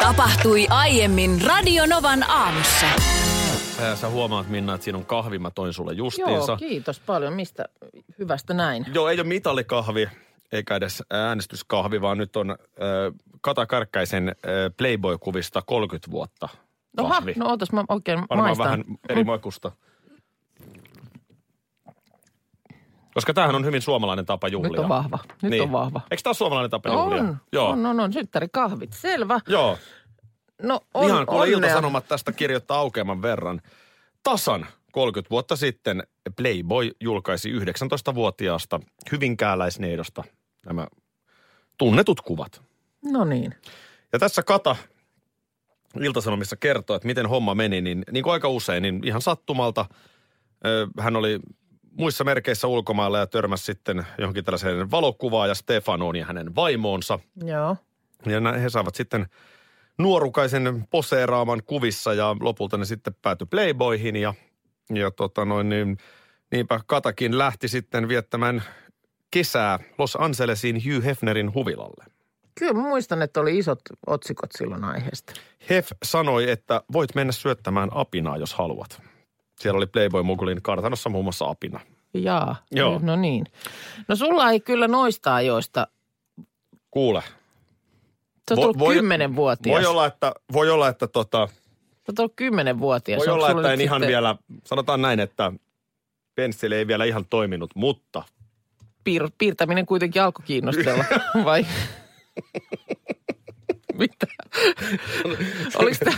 Tapahtui aiemmin Radionovan aamussa. Sä, sä huomaat Minna, että siinä on kahvi, mä toin sulle justiinsa. Joo, kiitos paljon. Mistä hyvästä näin? Joo, ei ole mitalikahvi eikä edes äänestyskahvi, vaan nyt on äh, Kata Kärkkäisen äh, Playboy-kuvista 30 vuotta Oha, kahvi. no ootas mä oikein Varmaan maistan. vähän eri makusta. Koska tämähän on hyvin suomalainen tapa juhlia. Nyt on vahva. Nyt on vahva. Eikö tämä ole suomalainen tapa juhlia? On, Joo. on, on, on. Synttärikahvit. Selvä. Joo. No on, Ihan kuule. Ilta-Sanomat tästä kirjoittaa aukeaman verran. Tasan 30 vuotta sitten Playboy julkaisi 19-vuotiaasta hyvinkääläisneidosta nämä tunnetut kuvat. No niin. Ja tässä Kata Iltasanomissa kertoo, että miten homma meni, niin, niin kuin aika usein, niin ihan sattumalta hän oli muissa merkeissä ulkomailla ja törmäsi sitten johonkin tällaiseen valokuvaan ja Stefanoon ja hänen vaimoonsa. Joo. Ja he saavat sitten nuorukaisen poseeraaman kuvissa ja lopulta ne sitten päätyi Playboyhin ja, ja tota noin, niin, niinpä Katakin lähti sitten viettämään kesää Los Angelesiin Hugh Hefnerin huvilalle. Kyllä mä muistan, että oli isot otsikot silloin aiheesta. Hef sanoi, että voit mennä syöttämään apinaa, jos haluat. Siellä oli Playboy-mugulin kartanossa muun muassa apina. Jaa. Joo. No niin. No sulla ei kyllä noista ajoista. Kuule. Sä oot Voi- kymmenenvuotias. Voi olla, että, voi olla, että tota, Sä oot ollut kymmenenvuotias. voi Onko olla, että en ihan sitten vielä, sanotaan näin, että pensseli ei vielä ihan toiminut, mutta Piir, piirtäminen kuitenkin alkoi kiinnostella, vai? Mitä? Oliko tämä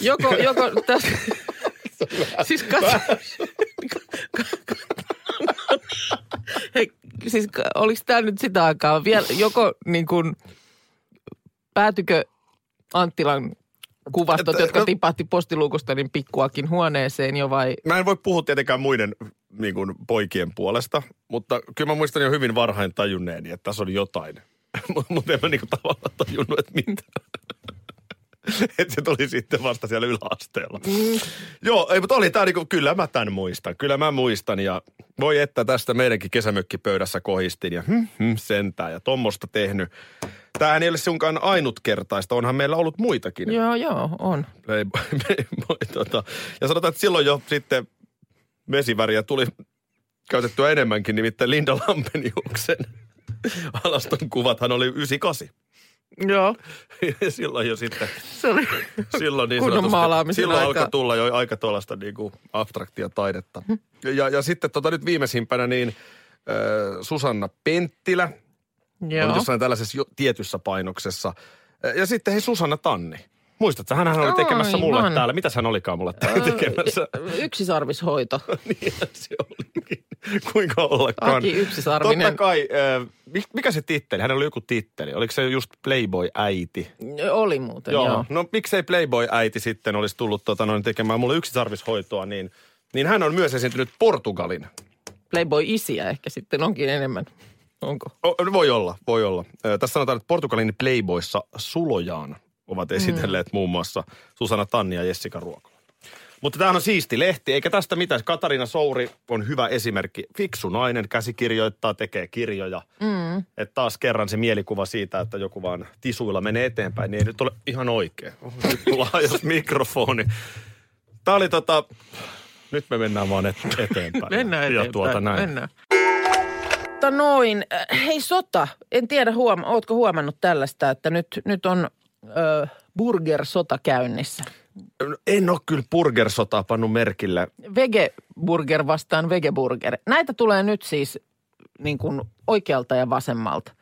joko, joko tässä... siis katso... Hei, siis oliko tämä nyt sitä aikaa vielä, joko niin kuin, päätykö Anttilan kuvastot, jotka no- tipahti postiluukusta niin pikkuakin huoneeseen jo vai? Mä en voi puhua tietenkään muiden niin kuin, poikien puolesta, mutta kyllä mä muistan jo hyvin varhain tajunneeni, että tässä on jotain. mutta en mä niin kuin, tavallaan tajunnut, että mitä. että se tuli sitten vasta siellä yläasteella. Mm. Joo, ei, mutta oli tämä niinku, kyllä mä tämän muistan. Kyllä mä muistan ja voi että tästä meidänkin kesämökkipöydässä kohistin ja hm, hm, sentään ja tommosta tehnyt. Tämähän ei ole sunkaan ainutkertaista, onhan meillä ollut muitakin. Joo, joo, on. Playboy, Playboy tota. Ja sanotaan, että silloin jo sitten vesiväriä tuli käytettyä enemmänkin, nimittäin Linda Lampeniuksen alaston kuvathan oli 98. Joo, Ja silloin jo sitten, se oli silloin niin kunnon maalaamisen silloin aika. alkoi tulla jo aika tuollaista niin kuin abstraktia taidetta. Ja, ja sitten tota nyt viimeisimpänä niin äh, Susanna Penttilä, Joo. oli jossain tällaisessa jo, tietyssä painoksessa. Ja sitten hei Susanna Tanni. Muistatko, hän oli tekemässä mulle Aivan. täällä. Mitäs hän olikaan mulle täällä tekemässä? Yksisarvishoito. niin se olikin. Kuinka ollakaan. Aki Yksisarvinen. Totta kai, äh, mi- mikä se titteli? Hänellä oli joku titteli. Oliko se just Playboy-äiti? Oli muuten, joo. joo. No miksei Playboy-äiti sitten olisi tullut tota, noin, tekemään mulle yksisarvishoitoa, niin, niin hän on myös esiintynyt Portugalin. Playboy-isiä ehkä sitten onkin enemmän. Onko? O, voi olla, voi olla. Tässä sanotaan, että Portugalin Playboyssa Sulojaan ovat esitelleet mm. muun muassa Susanna Tanni ja Jessica Ruokola. Mutta tämähän on siisti lehti, eikä tästä mitään. Katarina Souri on hyvä esimerkki. Fiksu nainen, käsikirjoittaa, tekee kirjoja. Mm. Että taas kerran se mielikuva siitä, että joku vaan tisuilla menee eteenpäin, niin ei nyt ole ihan oikein. Oho, Nyt mulla hajosi mikrofoni. Tämä oli tota... Nyt me mennään vaan et, eteenpäin. Mennään eteenpäin. Ja tuota näin. Mennään. Mutta noin, äh, hei sota, en tiedä, huoma, ootko huomannut tällaista, että nyt, nyt on ö, burger-sota käynnissä. En ole kyllä burgersotaa pannut merkille. Vegeburger vastaan vegeburger. Näitä tulee nyt siis niin kuin oikealta ja vasemmalta.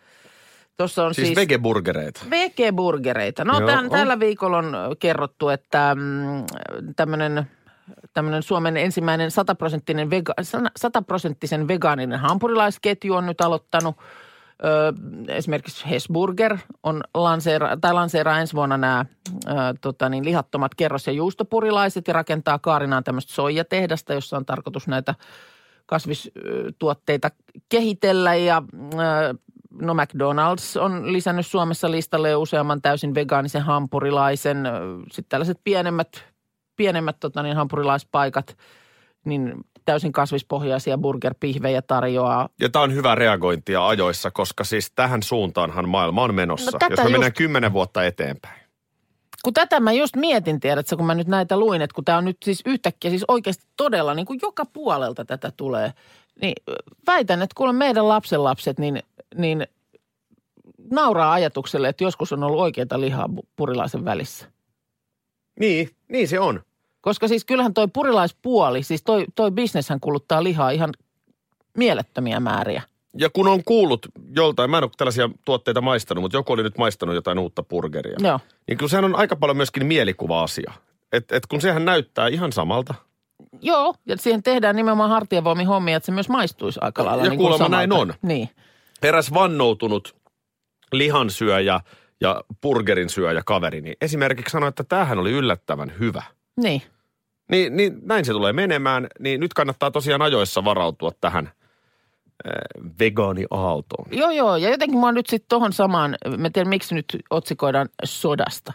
Tuossa on Siis, siis, siis vegeburgereita. vegeburgereita. No Joo, tämän, on. tällä viikolla on kerrottu, että mm, tämmöinen tämmöinen Suomen ensimmäinen sataprosenttinen vega, sataprosenttisen vegaaninen hampurilaisketju on nyt aloittanut Ö, esimerkiksi Hesburger on lanseera, tai lanseeraa ensi vuonna nämä ö, tota niin, lihattomat kerros- ja juustopurilaiset ja rakentaa Kaarinaan tämmöistä soijatehdasta, jossa on tarkoitus näitä kasvistuotteita kehitellä ja ö, no McDonald's on lisännyt Suomessa listalle useamman täysin vegaanisen hampurilaisen. Sitten tällaiset pienemmät, pienemmät tota niin, hampurilaispaikat, niin täysin kasvispohjaisia burgerpihvejä tarjoaa. Ja tämä on hyvä reagointia ajoissa, koska siis tähän suuntaanhan maailma on menossa, No jos me mennään just- kymmenen vuotta eteenpäin. Kun tätä mä just mietin, tiedätkö, kun mä nyt näitä luin, että kun tämä on nyt siis yhtäkkiä siis oikeasti todella niin kuin joka puolelta tätä tulee, niin väitän, että kuule meidän lapsenlapset, niin, niin nauraa ajatukselle, että joskus on ollut oikeita lihaa pu- purilaisen välissä. Niin, niin se on. Koska siis kyllähän toi purilaispuoli, siis toi, toi bisneshän kuluttaa lihaa ihan mielettömiä määriä. Ja kun on kuullut joltain, mä en ole tällaisia tuotteita maistanut, mutta joku oli nyt maistanut jotain uutta burgeria. Joo. Niin kyllä sehän on aika paljon myöskin mielikuva-asia. Et, et kun sehän näyttää ihan samalta. Joo, ja siihen tehdään nimenomaan hartiavoimin hommia, että se myös maistuisi aika lailla. Ja niin kuulemma samalta. näin on. Niin. Eräs vannoutunut lihansyöjä ja burgerin syöjä kaveri, niin esimerkiksi sanoi, että tämähän oli yllättävän hyvä. Niin. Niin, niin näin se tulee menemään, niin nyt kannattaa tosiaan ajoissa varautua tähän äh, vegaani-aaltoon. Joo, joo. Ja jotenkin mä nyt sitten tohon samaan, mä tiedän miksi nyt otsikoidaan sodasta.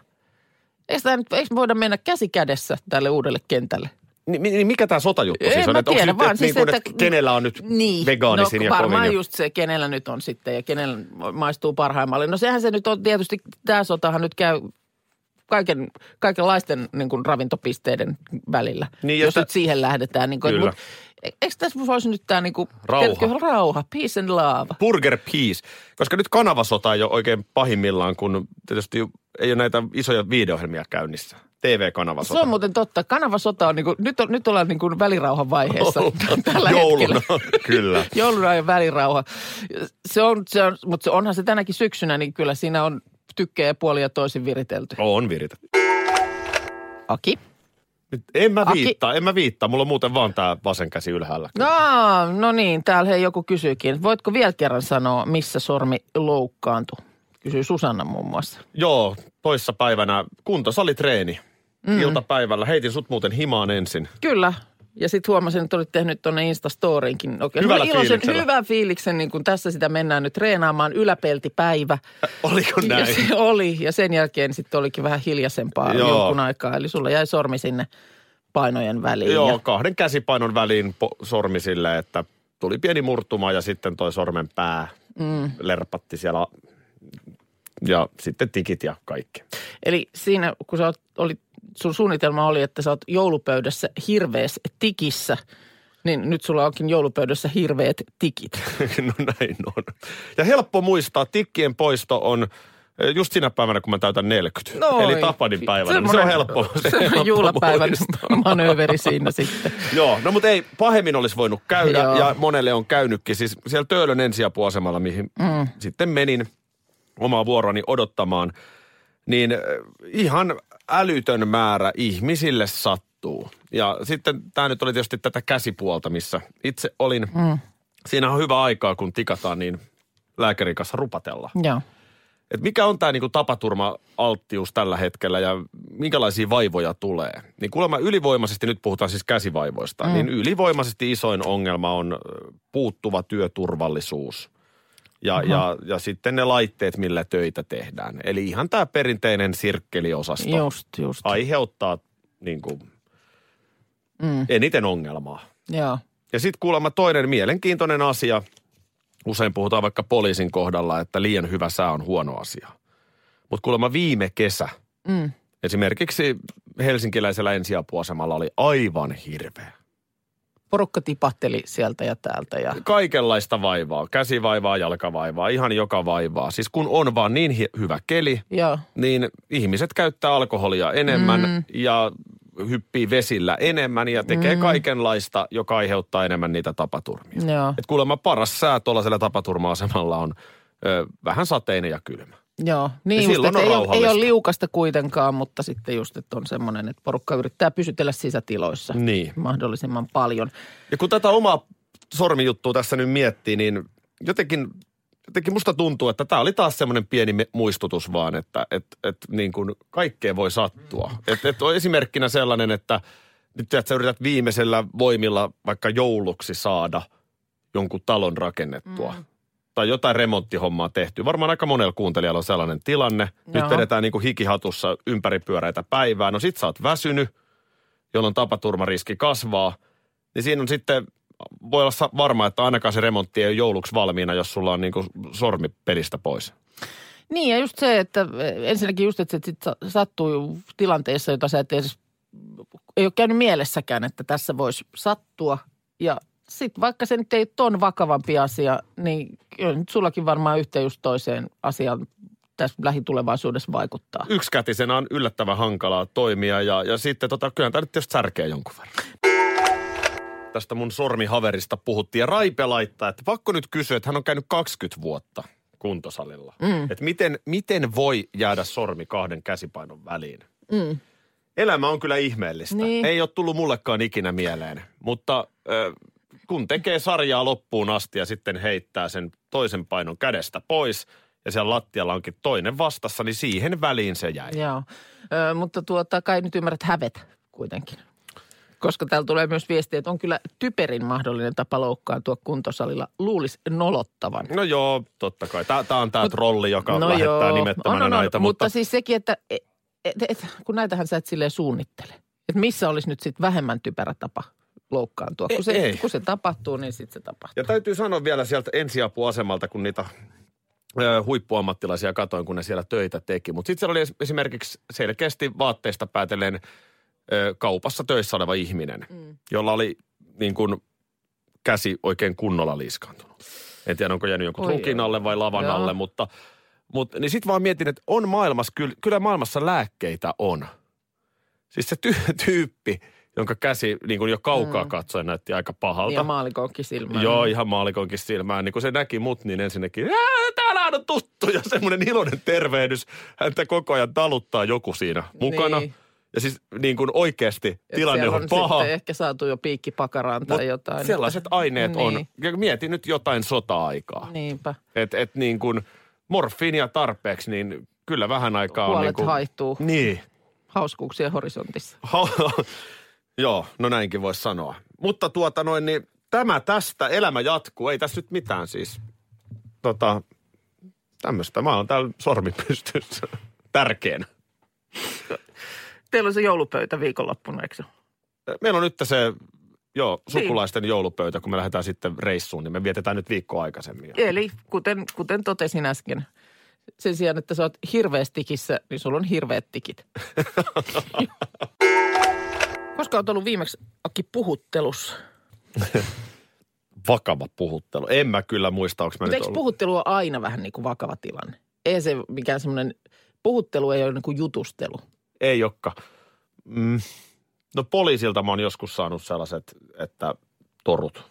Eikö, nyt, eikö voida mennä käsi kädessä tälle uudelle kentälle? Ni, niin mikä tämä sotajuttu En siis on? mä Että tiedä, nyt, vaan että, siis, niin kuin, että- että kenellä on nyt Niin. vegaanisin no, ja varmaan kovin? just se, kenellä nyt on sitten ja kenellä maistuu parhaimmalle. No sehän se nyt on tietysti, tämä sotahan nyt käy kaiken, kaikenlaisten niin kuin ravintopisteiden välillä, Niin, ja jos nyt siihen lähdetään. Niin kuin, Kyllä. Mut, e- eikö tässä voisi nyt tämä niin kuin, Rauha. rauha, peace and love. Burger Peace, koska nyt kanavasota ei ole oikein pahimmillaan, kun tietysti ei ole näitä isoja videohjelmia käynnissä. TV-kanavasota. Se on muuten totta. Kanavasota on, niin kuin, nyt, on, nyt ollaan niin kuin välirauhan vaiheessa tällä Jouluna, kyllä. Joulun ajan välirauha. Se on, se on, mutta se onhan se tänäkin syksynä, niin kyllä siinä on tykkejä ja puolia toisin viritelty. On viritetty. Aki? Nyt en mä Aki- viittaa, en mä viittaa. Mulla on muuten vaan tää vasen käsi ylhäällä. No, no niin, täällä hei joku kysyykin. Voitko vielä kerran sanoa, missä sormi loukkaantui? Kysyy Susanna muun muassa. Joo, toissa päivänä kuntosalitreeni. Mm. Iltapäivällä. Heitin sut muuten himaan ensin. Kyllä. Ja sitten huomasin, että olit tehnyt tuonne Instastoriinkin. Oikein Hyvällä iloisen, fiiliksellä. hyvän fiiliksen, niin kun tässä sitä mennään nyt treenaamaan yläpeltipäivä. Oliko Ja näin? se oli, ja sen jälkeen sitten olikin vähän hiljaisempaa Joo. jonkun aikaa. Eli sulla jäi sormi sinne painojen väliin. Joo, Ja, kahden käsipainon väliin po- sormi sille, että tuli pieni murtuma ja sitten toi sormen pää mm. lerpatti siellä ja sitten tikit ja kaikki. eli siinä, kun sä oot, oli, sun suunnitelma oli, että sä oot joulupöydässä hirveässä tikissä, niin nyt sulla onkin joulupöydässä hirveät tikit. no näin on. Ja helppo muistaa, tikkien poisto on eh, just sinä päivänä, kun mä täytän 40. Noin. Eli Tapanin päivänä. niin Se on helppo. Se Se on juhlapäivän muistaa. manööveri siinä sitten. Joo, no mutta ei, pahemmin olisi voinut käydä Joo. ja monelle on käynytkin. Siis siellä Töölön ensiapuasemalla, mihin mm. sitten menin omaa vuoroni odottamaan, niin äh, ihan älytön määrä ihmisille sattuu. Ja sitten tämä nyt oli tietysti tätä käsipuolta, missä itse olin. Mm. Siinä on hyvä aikaa, kun tikataan, niin lääkärin kanssa rupatella. Joo. Et mikä on tämä niinku tapaturma-alttius tällä hetkellä ja minkälaisia vaivoja tulee? Niin kuulemma ylivoimaisesti, nyt puhutaan siis käsivaivoista, mm. niin ylivoimaisesti isoin ongelma on puuttuva työturvallisuus. Ja, ja, ja sitten ne laitteet, millä töitä tehdään. Eli ihan tämä perinteinen sirkkeliosasto Just, just. aiheuttaa niin kuin, mm. eniten ongelmaa. Joo. Ja sitten kuulemma toinen mielenkiintoinen asia. Usein puhutaan vaikka poliisin kohdalla, että liian hyvä sää on huono asia. Mutta kuulemma viime kesä, Mm. esimerkiksi helsinkiläisellä ensiapuasemalla oli aivan hirveä. Porukka tipahteli sieltä ja täältä ja Kaikenlaista vaivaa, käsivaivaa, jalkavaivaa, ihan joka vaivaa. Siis kun on vaan niin hi- hyvä keli, Joo. niin ihmiset käyttää alkoholia enemmän mm. ja hyppii vesillä enemmän ja tekee mm. kaikenlaista, joka aiheuttaa enemmän niitä tapaturmia. Joo. Et kuulemma paras sää tuollaisella tapaturma-asemalla on ö, vähän sateinen ja kylmä. Joo, niin Ja just, että on ei, ole, ei ole liukasta kuitenkaan, mutta sitten just, että on semmoinen, että porukka yrittää pysytellä sisätiloissa Niin. mahdollisimman paljon. Ja kun tätä omaa sormijuttua tässä nyt miettii, niin jotenkin jotenkin musta tuntuu, että tämä oli taas semmoinen pieni muistutus vaan, että et, et niin kuin kaikkea voi sattua. Et, et on esimerkkinä sellainen, että nyt että sä yrität viimeisellä voimilla vaikka jouluksi saada jonkun talon rakennettua. Mm. Tai jotain remonttihommaa tehty. Varmaan aika monella kuuntelijalla on sellainen tilanne. Nyt Joo. vedetään niin kuin hikihatussa ympäripyöräitä päivää. No sit sä oot väsynyt, jolloin tapaturmariski kasvaa. Niin siinä on sitten, voi olla varma, että ainakaan se remontti ei ole jouluksi valmiina, jos sulla on niin kuin sormi pelistä pois. Niin ja just se, että ensinnäkin just, että sit sa- sattuu tilanteessa, jota sä et edes, ei ole käynyt mielessäkään, että tässä voisi sattua. Ja sitten vaikka se nyt ei ton vakavampi asia, niin nyt sullakin varmaan yhteen just toiseen asiaan tässä lähitulevaisuudessa vaikuttaa. Yksikätisenä on yllättävän hankalaa toimia ja, ja sitten tota, kyllä tämä nyt tietysti särkee jonkun verran. Tästä mun sormihaverista puhuttiin ja Raipe laittaa, että pakko nyt kysyä, että hän on käynyt 20 vuotta kuntosalilla. Mm. Että miten, miten voi jäädä sormi kahden käsipainon väliin? Mm. Elämä on kyllä ihmeellistä. Niin. Ei ole tullut mullekaan ikinä mieleen. Mutta äh, kun tekee sarjaa loppuun asti ja sitten heittää sen toisen painon kädestä pois ja siellä lattialla onkin toinen vastassa, niin siihen väliin se jäi. Joo, Ö, mutta tuota, kai nyt ymmärrät hävet kuitenkin. Koska täällä tulee myös viestiä, että on kyllä typerin mahdollinen tapa loukkaantua kuntosalilla. Luulisi nolottavan. No joo, totta kai. Tämä on tämä trolli, joka no lähettää joo. nimettömänä on, on, on, näitä. mutta, siis sekin, että et, et, et, kun näitähän sä et silleen suunnittele. Että missä olisi nyt sitten vähemmän typerä tapa loukkaantua. Kun se, Ei. kun se tapahtuu, niin sitten se tapahtuu. Ja täytyy sanoa vielä sieltä ensiapuasemalta, kun niitä ö, huippuammattilaisia katoin, kun ne siellä töitä teki. Mutta sitten siellä oli es- esimerkiksi selkeästi vaatteista päätellen ö, kaupassa töissä oleva ihminen, mm. jolla oli niin kuin käsi oikein kunnolla liiskaantunut. En tiedä, onko jäänyt jonkun trukin alle vai lavan Joo. alle, mutta, mutta niin sitten vaan mietin, että on maailmassa, kyllä, kyllä maailmassa lääkkeitä on. Siis se ty- tyyppi, jonka käsi niin kuin jo kaukaa mm. katsoen näytti aika pahalta. Ja maalikonkin silmään. Joo, ihan maalikonkin silmään. Niin kun se näki mut, niin ensinnäkin, "Ää, täällä on tuttu ja semmoinen iloinen tervehdys. Häntä koko ajan taluttaa joku siinä mukana. Niin. Ja siis niin kuin oikeasti Et tilanne siellä on, paha. sitten ehkä saatu jo piikki pakaraan tai Mut jotain. sellaiset aineet niin. on. Mieti nyt jotain sota-aikaa. Niinpä. Että et niin kuin morfiinia tarpeeksi, niin kyllä vähän aikaa on Puolet niin kuin, haihtuu Niin. hauskuuksien horisontissa. Joo, no näinkin voisi sanoa. Mutta tuota noin, niin tämä tästä, elämä jatkuu. Ei tässä nyt mitään siis. Tota, tämmöistä. Mä oon täällä sormi pystyssä. Tärkeänä. Teillä on se joulupöytä viikonloppuna, eikö? Meillä on nyt se, joo, Niin. sukulaisten joulupöytä, kun me lähdetään sitten reissuun, niin me vietetään nyt viikko aikaisemmin. Eli kuten, kuten totesin äsken, sen sijaan, että sä oot hirveästikissä, niin sulla on hirveät tikit. Koska oot ollut viimeksi Aki puhuttelussa? Vakava puhuttelu. En mä kyllä muista, onko mä Mutta nyt ollut. puhuttelu ole aina vähän niin kuin vakava tilanne? Ei se mikään semmoinen, puhuttelu ei ole niin kuin jutustelu. Ei jokka. Mm. No poliisilta mä oon joskus saanut sellaiset, että torut.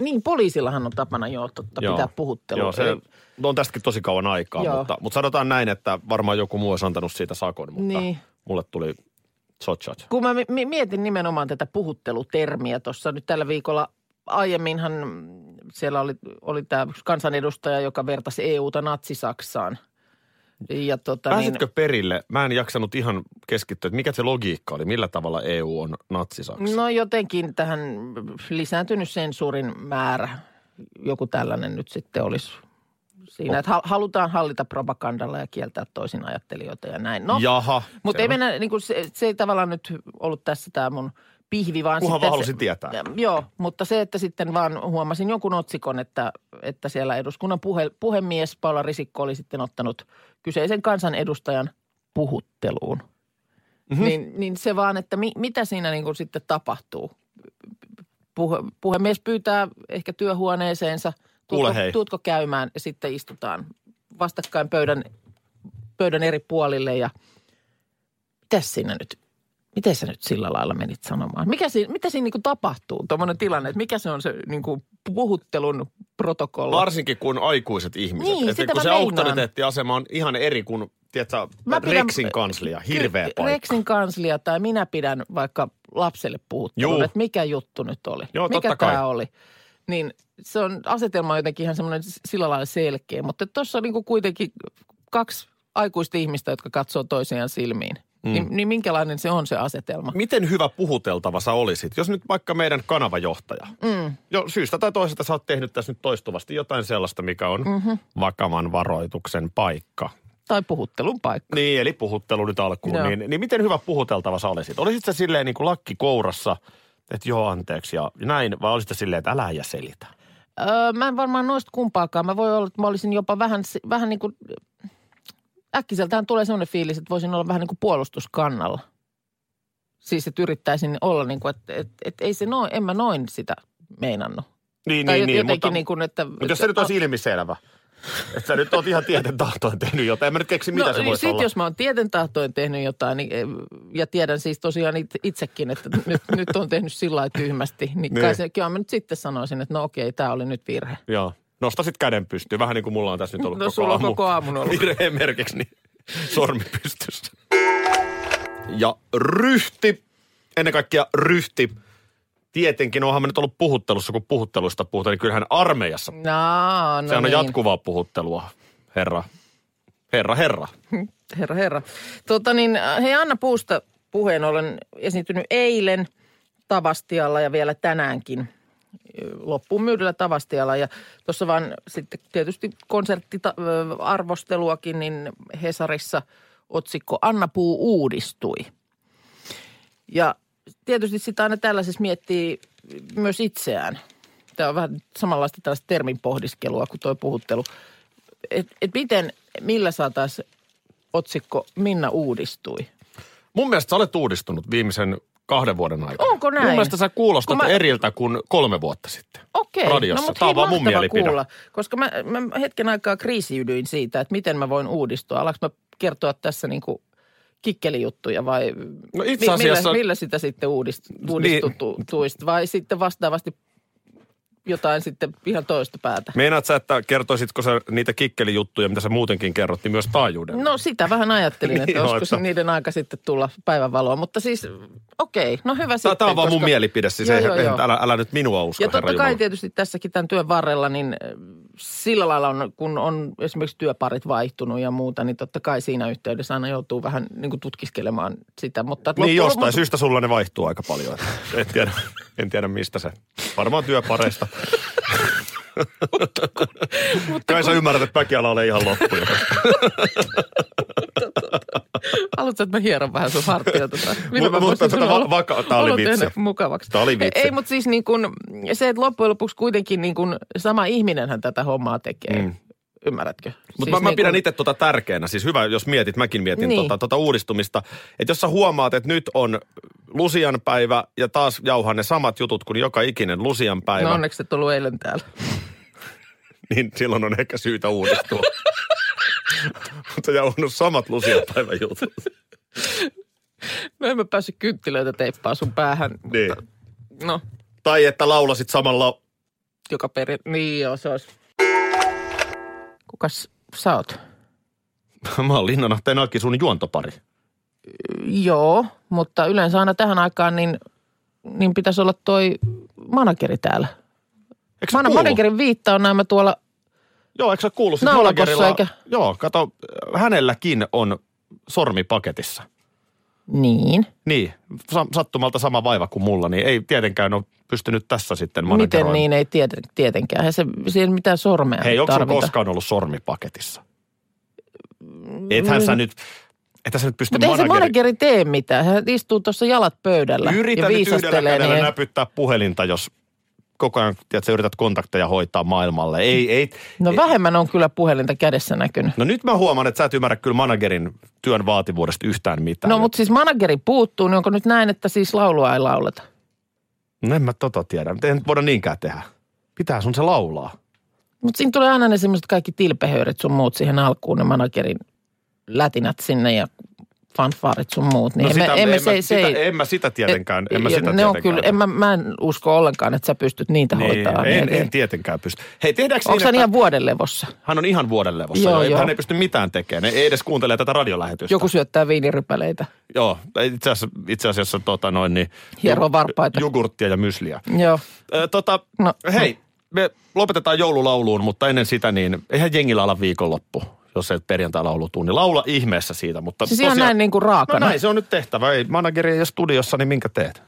Niin, poliisillahan on tapana jo totta Joo. pitää puhuttelua. Joo, se no on tästäkin tosi kauan aikaa, Joo. mutta, mutta sanotaan näin, että varmaan joku muu olisi antanut siitä sakon, mutta Niin. mulle tuli sotsat. Kun mä mi- mi- mietin nimenomaan tätä puhuttelutermiä tuossa nyt tällä viikolla, aiemminhan siellä oli, oli tämä kansanedustaja, joka vertasi EUta Natsi-Saksaan. Ja tota, Pääsitkö niin, perille? Mä en jaksanut ihan keskittyä, että mikä se logiikka oli, millä tavalla EU on natsisaksa? no jotenkin tähän lisääntynyt sensuurin määrä, joku tällainen nyt sitten olisi siinä, että hal- halutaan hallita propagandalla ja kieltää toisin ajattelijoita ja näin. No, Jaha. Mutta se ei mennä, niin kuin se, se ei tavallaan nyt ollut tässä tämä mun pihvi, vaan Kunhan sitten halusin se, tietää. Joo, mutta se, että sitten vaan huomasin jonkun otsikon, että, että siellä eduskunnan puhe, puhemies Paula Risikko oli sitten ottanut kyseisen kansanedustajan puhutteluun. Mhm. Mm-hmm. Niin, niin se vaan, että mi, mitä siinä niin kuin sitten tapahtuu. Puhe, puhemies pyytää ehkä työhuoneeseensa, Kuule tuutko, hei. tuutko käymään ja sitten istutaan vastakkain pöydän, pöydän eri puolille ja mitäs siinä nyt, miten sä nyt sillä lailla menit sanomaan? Mikä siinä, mitä siinä niin tapahtuu, tuommoinen tilanne, että mikä se on se niin kuin puhuttelun protokolla? Varsinkin kun aikuiset ihmiset. Niin, että kun se meinaan. auktoriteettiasema on ihan eri kuin, tiedätkö, Mä pidän- Rexin kanslia, hirveä paikka. Rexin kanslia tai minä pidän vaikka lapselle puhuttelun, Juu. että mikä juttu nyt oli. Joo, mikä tämä oli. Niin se on asetelma on jotenkin ihan semmoinen sillä lailla selkeä. Mutta tuossa on niin kuitenkin kaksi aikuista ihmistä, jotka katsoo toisiaan silmiin. Mm. Niin, niin minkälainen se on se asetelma? Miten hyvä puhuteltava sä olisit, jos nyt vaikka meidän kanavajohtaja. Mm. Jo syystä tai toisesta sä oot tehnyt tässä nyt toistuvasti jotain sellaista, mikä on mm-hmm. vakavan varoituksen paikka. Tai puhuttelun paikka. Niin, eli puhuttelu nyt alkuun. Joo. Niin, niin miten hyvä puhuteltava sä olisit? Olisit sä silleen niin kuin lakki kourassa, että joo anteeksi ja näin, vai olisit sä silleen, että älä ja selitä? Öö, mä en varmaan noista kumpaakaan. Mä voi olla, että mä olisin jopa vähän, vähän niin kuin, äkkiseltään tulee sellainen fiilis, että voisin olla vähän niin kuin puolustuskannalla. Siis, että yrittäisin olla niin kuin, että, että, että ei se noin, en mä noin sitä meinannut. Niin, Tai niin, niin. jotenkin Mutta, niin kuin, että... mutta jos se nyt olisi ilmiselvä, että sä nyt oot ihan tieten tahtoen tehnyt jotain, en mä nyt keksi mitä no, se voisi sit olla. jos mä oon tieten tahtoin tehnyt jotain, niin, eh, ja tiedän siis tosiaan it- itsekin, että nyt, nyt on tehnyt sillä lailla tyhmästi, niin, Niin. kai se, kyllä mä nyt sitten sanoisin, että no okei, tämä oli nyt virhe. Joo. Nostasit käden pystyyn, vähän niin kuin mulla on tässä nyt ollut No, koko sulla on aamu. koko aamun ollut. Virheen merkiksi, niin sormi pystyssä. Ja ryhti, ennen kaikkea ryhti. Tietenkin onhan me nyt ollut puhuttelussa, kun puhuttelusta puhutaan, niin kyllähän armeijassa. No, no Se on niin. jatkuvaa puhuttelua, herra. Herra, herra. Herra, herra. Tota niin, hei Anna Puusta puheen olen esiintynyt eilen Tavastialla ja vielä tänäänkin loppuun myydellä Tavastialla. Ja tuossa vaan sitten tietysti konserttiarvosteluakin, niin Hesarissa otsikko Anna Puu uudistui. Ja tietysti sitä aina tällaisessa miettii myös itseään. Tämä on vähän samanlaista tällaista termin pohdiskelua kuin tuo puhuttelu. Et, et miten, millä saataisiin otsikko Minna uudistui? Mun mielestä sä olet uudistunut viimeisen kahden vuoden aikana. Onko näin? Mun mielestä sä kuulostat Kun mä- eriltä kuin kolme vuotta sitten. Okei, Radiossa. no mutta Tää on vaan mun mielipide. kuulla, koska mä, mä hetken aikaa kriisiydyin siitä, että miten mä voin uudistua. Alaks mä kertoa tässä niinku kikkelijuttuja vai No itse asiassa- millä, millä sitä sitten uudist, uudistutuist vai sitten vastaavasti jotain sitten ihan toista päätä? Meinaat sä, että kertoisitko sä niitä kikkelijuttuja, mitä sä muutenkin kerrot, niin myös taajuudella? No sitä vähän ajattelin, että Niin, olisiko että- niiden aika sitten tulla päivänvaloa. Mutta siis okei, no hyvä Tämä, sitten. tämä on vaan mun koska- mielipide, siis Joo, ei, joo, joo. älä, älä nyt minua usko, Ja totta kai tietysti tässäkin tämän työn varrella, niin sillä lailla on, kun on esimerkiksi työparit vaihtunut ja muuta, niin totta kai siinä yhteydessä aina joutuu vähän niin kuin tutkiskelemaan sitä. Mutta Niin loppujen jostain lopuksi- syystä sulla ne vaihtuu aika paljon. että En tiedä, en tiedä mistä se. Varmaan työpareista. Kai sä ymmärrät, että väkiala oli ihan loppu. Haluatko, että mä hieron vähän sun hartioita? tai mitä Mutta- mä mutta sanoa? va- vaka- tää oli vitsi. mukavaksi. Tää oli vitsi. Ei, mutta siis niin kuin, se, että loppujen lopuksi kuitenkin niin kuin sama ihminenhän tätä hommaa tekee. Mm. Ymmärrätkö? Mutta Siis mä, mä niin pidän kuin- itse tota tärkeänä. Siis hyvä, jos mietit, mäkin mietin Niin. tota, tota uudistumista. Että jos sä huomaat, että nyt on Lusian päivä ja taas jauhaa ne samat jutut kuin joka ikinen Lusian päivä, No onneksi et ollut eilen täällä. niin silloin on ehkä syytä uudistua. Mutta jauhannut samat Lusian päivän jutut. No en mä päässyt kynttilöitä teippaa sun päähän. Niin. Mutta, no, Tai että laulasit samalla joka peri... Niin joo, se olisi. Kukas sä oot? Mä oon Linnanahteen Aki sun juontopari. Joo, mutta yleensä aina tähän aikaan niin, niin pitäisi olla toi manageri täällä. Eikö Mana, managerin viitta on näemmä tuolla, Joo, eikö sä kuulu? Sit Naulakossa eikä- Joo, kato, hänelläkin on sormi paketissa. niin. Niin, sa- sattumalta sama vaiva kuin mulla, niin ei tietenkään ole pystynyt tässä sitten Miten niin, ei tieten, tietenkään. Eihän se, siihen mitään sormea Hei, onko tarvita. koskaan ollut sormi paketissa? Ethän sä nyt, ethän sä nyt pysty Mutta ei se manageri... manageri tee mitään. Hän istuu tuossa jalat pöydällä Yritä ja viisastelee. kädellä Niin näpyttää puhelinta, jos koko ajan tiedät, sä yrität kontakteja hoitaa maailmalle. Ei, ei. no ei. vähemmän on kyllä puhelinta kädessä näkynyt. No nyt mä huomaan, että sä et ymmärrä kyllä managerin työn vaativuudesta yhtään mitään. No mutta siis manageri puuttuu, niin onko nyt näin, että siis laulua ei lauleta? No en mä tota tiedä. Mutta nyt voida niinkään tehdä. Pitää sun se laulaa. Mutta siinä tulee aina ne kaikki tilpehöyret sun muut siihen alkuun, ne managerin lätinät sinne ja fanfaarit sun muut. Niin No emme, sitä, emme, en, se, mä, se sitä, ei, en mä sitä tietenkään, en mä sitä ne on tietenkään. kyllä, en mä, mä en usko ollenkaan, että sä pystyt niitä niin, hoitaa. en, en tietenkään pysty. Hei, tehdäänkö Onko niin, että ihan vuoden levossa? hän on ihan vuoden levossa. Joo, Joo. Hän ei pysty mitään tekemään. Ei edes kuuntele tätä radiolähetystä. Joku syöttää viinirypäleitä, Joo, itse asiassa, itse asiassa tota noin niin... hieroo varpaita. Jogurttia ja mysliä. Joo. Ö, tota, No. hei, me lopetetaan joululauluun, mutta ennen sitä niin eihän jengillä ala viikonloppu, jos et perjantai-laulu tuu. Niin laula ihmeessä siitä, mutta Siis ihan näin niin kuin No raakana. näin se on nyt tehtävä. Ei manageri ole studiossa, niin minkä teet?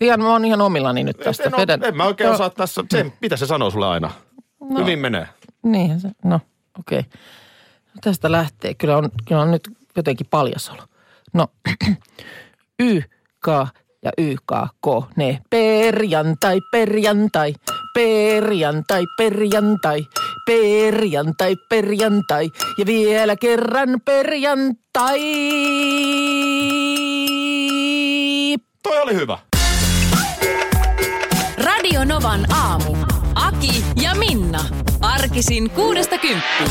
Ihan, mä oon ihan omillani nyt tästä. en, Vedän- en mä oikein Joo, osaa tässä, se, mitä se sanoo sulle aina? No. Hyvin menee. Niinhän se, no okei. Okay. No, tästä lähtee. Kyllä on, kyllä on nyt jotenkin paljasolo. No, Y, K ja Y, K, K, ne. Perjantai, perjantai, perjantai, perjantai, perjantai, perjantai ja vielä kerran perjantai. Toi oli hyvä. Radio Novan aamu. Aki ja Minna. Arkisin kuudesta kymppiin.